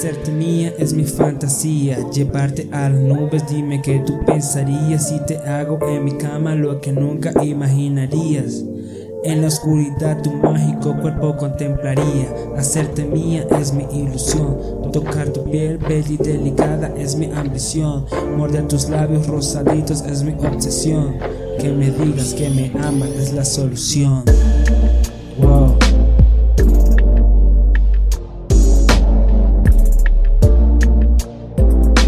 Hacerte mía es mi fantasía, llevarte a las nubes, dime que tú pensarías. Si te hago en mi cama lo que nunca imaginarías. En la oscuridad tu mágico cuerpo contemplaría, hacerte mía es mi ilusión, tocar tu piel bella y delicada es mi ambición, morder tus labios rosaditos es mi obsesión, que me digas que me amas es la solución.